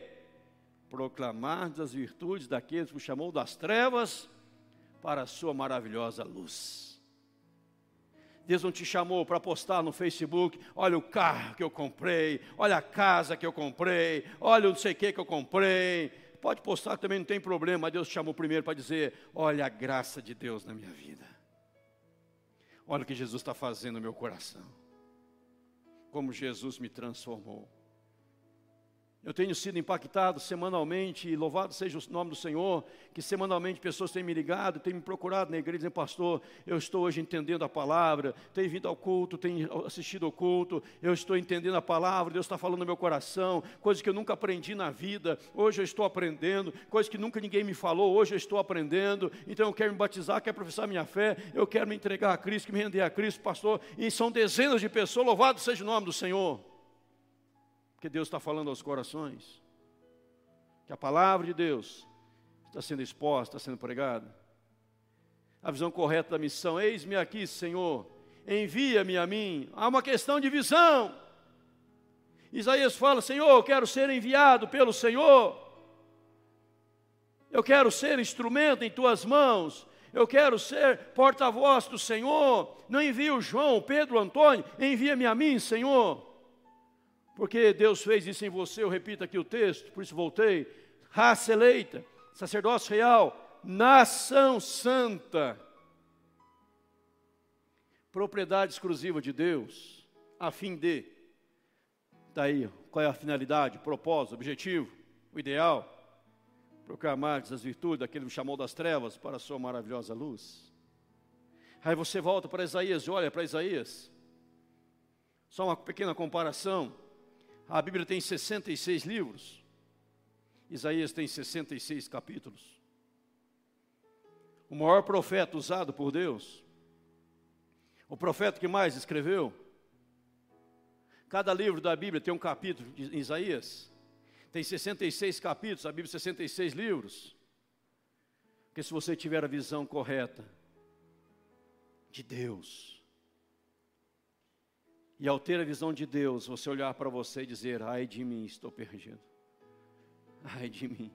proclamar as virtudes daqueles que o chamou das trevas para a sua maravilhosa luz. Deus não te chamou para postar no Facebook, olha o carro que eu comprei, olha a casa que eu comprei, olha o não sei o que que eu comprei. Pode postar também, não tem problema, mas Deus te chamou primeiro para dizer, olha a graça de Deus na minha vida. Olha o que Jesus está fazendo no meu coração. Como Jesus me transformou. Eu tenho sido impactado semanalmente, e louvado seja o nome do Senhor, que semanalmente pessoas têm me ligado, têm me procurado na igreja, dizendo, pastor, eu estou hoje entendendo a palavra, tenho vindo ao culto, tenho assistido ao culto, eu estou entendendo a palavra, Deus está falando no meu coração, coisas que eu nunca aprendi na vida, hoje eu estou aprendendo, coisas que nunca ninguém me falou, hoje eu estou aprendendo, então eu quero me batizar, quero professar minha fé, eu quero me entregar a Cristo, me render a Cristo, pastor, e são dezenas de pessoas, louvado seja o nome do Senhor. Porque Deus está falando aos corações. Que a palavra de Deus está sendo exposta, está sendo pregada. A visão correta da missão. Eis-me aqui, Senhor. Envia-me a mim. Há uma questão de visão. Isaías fala: Senhor, eu quero ser enviado pelo Senhor. Eu quero ser instrumento em tuas mãos. Eu quero ser porta-voz do Senhor. Não envia o João, Pedro, Antônio. Envia-me a mim, Senhor. Porque Deus fez isso em você, eu repito aqui o texto, por isso voltei. Raça eleita, sacerdócio real, nação santa, propriedade exclusiva de Deus, a fim de. Daí, qual é a finalidade, propósito, objetivo, o ideal? Proclamar as virtudes daquele que chamou das trevas para a sua maravilhosa luz. Aí você volta para Isaías olha para Isaías. Só uma pequena comparação. A Bíblia tem 66 livros. Isaías tem 66 capítulos. O maior profeta usado por Deus. O profeta que mais escreveu. Cada livro da Bíblia tem um capítulo de Isaías. Tem 66 capítulos, a Bíblia 66 livros. Porque se você tiver a visão correta de Deus, e ao ter a visão de Deus, você olhar para você e dizer: ai de mim, estou perdido. Ai de mim.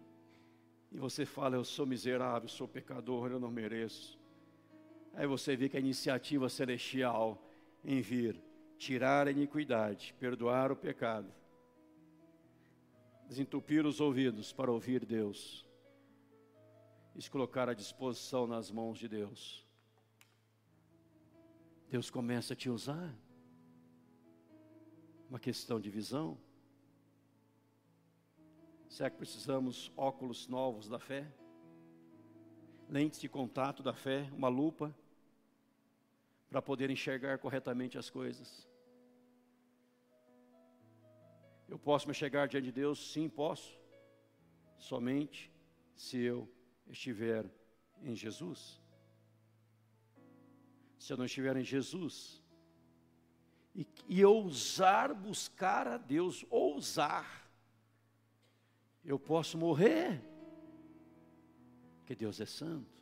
E você fala: eu sou miserável, sou pecador, eu não mereço. Aí você vê que a iniciativa celestial em vir tirar a iniquidade, perdoar o pecado, desentupir os ouvidos para ouvir Deus e se colocar à disposição nas mãos de Deus. Deus começa a te usar. Uma questão de visão. Será que precisamos óculos novos da fé? Lentes de contato da fé, uma lupa, para poder enxergar corretamente as coisas. Eu posso me chegar diante de Deus? Sim, posso. Somente se eu estiver em Jesus. Se eu não estiver em Jesus, e, e ousar buscar a Deus, ousar, eu posso morrer, porque Deus é santo.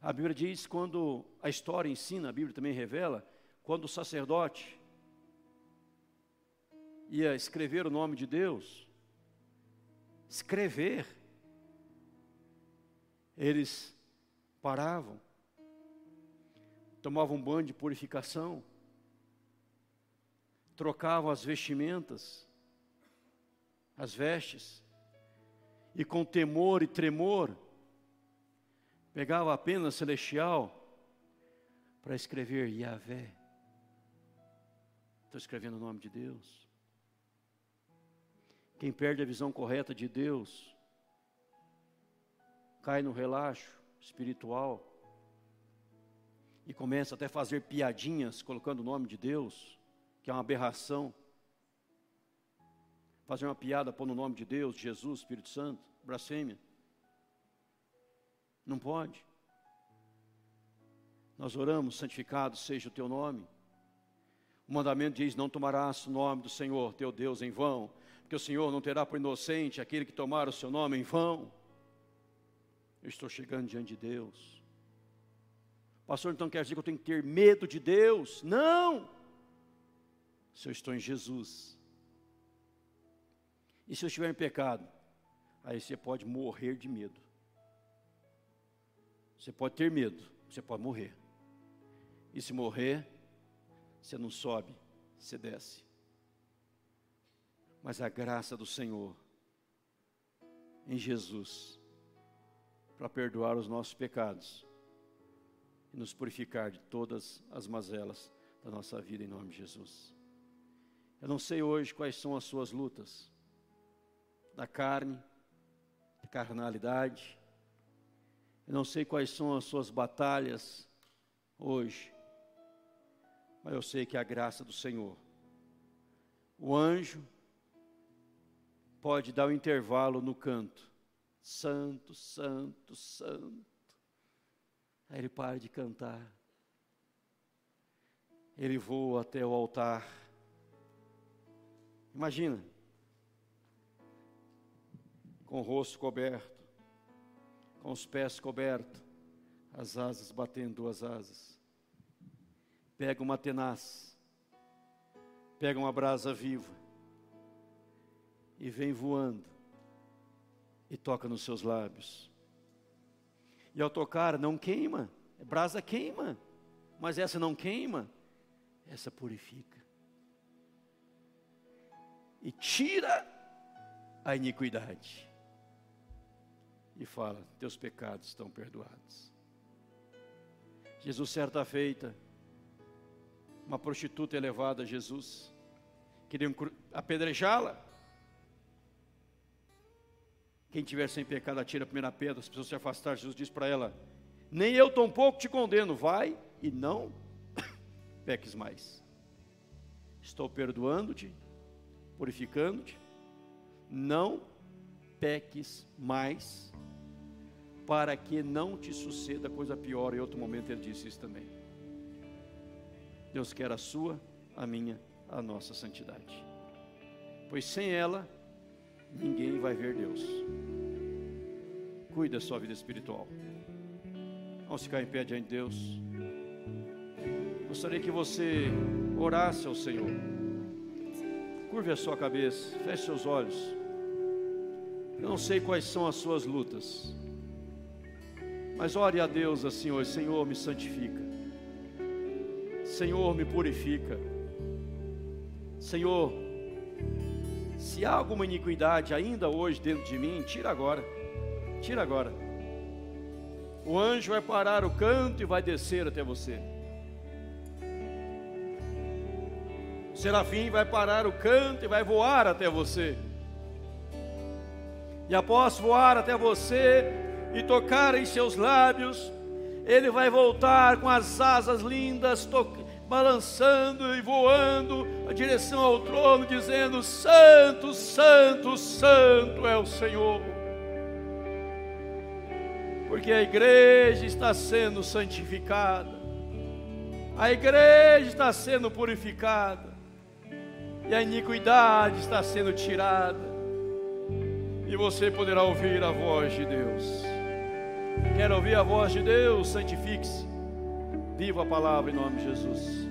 A Bíblia diz, quando a história ensina, a Bíblia também revela, quando o sacerdote ia escrever o nome de Deus, escrever, eles paravam, tomavam um banho de purificação, trocavam as vestimentas, as vestes, e com temor e tremor, pegava a pena celestial para escrever Yahvé. Estou escrevendo o nome de Deus. Quem perde a visão correta de Deus, cai no relaxo espiritual e começa até a fazer piadinhas colocando o nome de Deus, que é uma aberração. Fazer uma piada pondo o nome de Deus, Jesus, Espírito Santo, blasfêmia. Não pode. Nós oramos, santificado seja o teu nome. O mandamento diz: Não tomarás o nome do Senhor teu Deus em vão, porque o Senhor não terá por inocente aquele que tomar o seu nome em vão. Eu estou chegando diante de Deus. Pastor, então quer dizer que eu tenho que ter medo de Deus? Não! Se eu estou em Jesus. E se eu estiver em pecado? Aí você pode morrer de medo. Você pode ter medo, você pode morrer. E se morrer, você não sobe, você desce. Mas a graça do Senhor em Jesus para perdoar os nossos pecados e nos purificar de todas as mazelas da nossa vida em nome de Jesus. Eu não sei hoje quais são as suas lutas da carne, da carnalidade. Eu não sei quais são as suas batalhas hoje. Mas eu sei que a graça do Senhor. O anjo pode dar o um intervalo no canto Santo, Santo, Santo. Aí ele para de cantar. Ele voa até o altar. Imagina, com o rosto coberto, com os pés cobertos, as asas batendo duas asas. Pega uma tenaz, pega uma brasa viva e vem voando e toca nos seus lábios. E ao tocar, não queima, brasa queima, mas essa não queima, essa purifica. E tira a iniquidade. E fala: Teus pecados estão perdoados. Jesus, certa feita, uma prostituta elevada a Jesus, queriam apedrejá-la. Quem tiver sem pecado, atira a primeira pedra. As pessoas se afastaram. Jesus disse para ela: Nem eu tampouco te condeno. Vai e não peques mais. Estou perdoando-te, purificando-te, não peques mais, para que não te suceda coisa pior. Em outro momento ele disse isso também. Deus quer a sua, a minha, a nossa santidade. Pois sem ela, ninguém vai ver Deus. Cuide da sua vida espiritual. Vamos ficar em pé diante de Deus. Gostaria que você orasse ao Senhor. Curve a sua cabeça, feche seus olhos. Eu não sei quais são as suas lutas, mas ore a Deus assim hoje: Senhor, me santifica, Senhor, me purifica, Senhor, se há alguma iniquidade ainda hoje dentro de mim, tira agora, tira agora. O anjo vai parar o canto e vai descer até você. O serafim vai parar o canto e vai voar até você. E após voar até você e tocar em seus lábios, ele vai voltar com as asas lindas, balançando e voando a direção ao trono, dizendo: Santo, Santo, Santo é o Senhor porque a igreja está sendo santificada, a igreja está sendo purificada, e a iniquidade está sendo tirada, e você poderá ouvir a voz de Deus. Quer ouvir a voz de Deus? Santifique-se, viva a palavra em nome de Jesus.